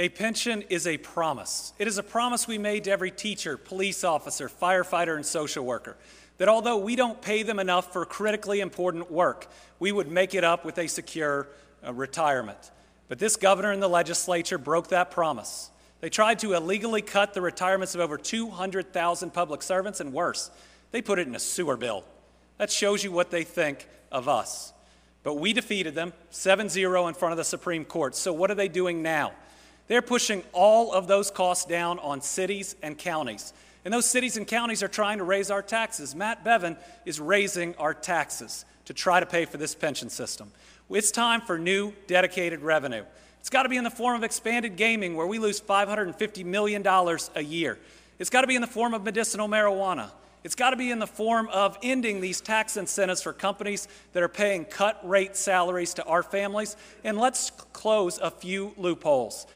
A pension is a promise. It is a promise we made to every teacher, police officer, firefighter, and social worker that although we don't pay them enough for critically important work, we would make it up with a secure uh, retirement. But this governor and the legislature broke that promise. They tried to illegally cut the retirements of over 200,000 public servants, and worse, they put it in a sewer bill. That shows you what they think of us. But we defeated them 7 0 in front of the Supreme Court. So, what are they doing now? They're pushing all of those costs down on cities and counties. And those cities and counties are trying to raise our taxes. Matt Bevin is raising our taxes to try to pay for this pension system. It's time for new dedicated revenue. It's got to be in the form of expanded gaming, where we lose $550 million a year. It's got to be in the form of medicinal marijuana. It's got to be in the form of ending these tax incentives for companies that are paying cut rate salaries to our families. And let's close a few loopholes.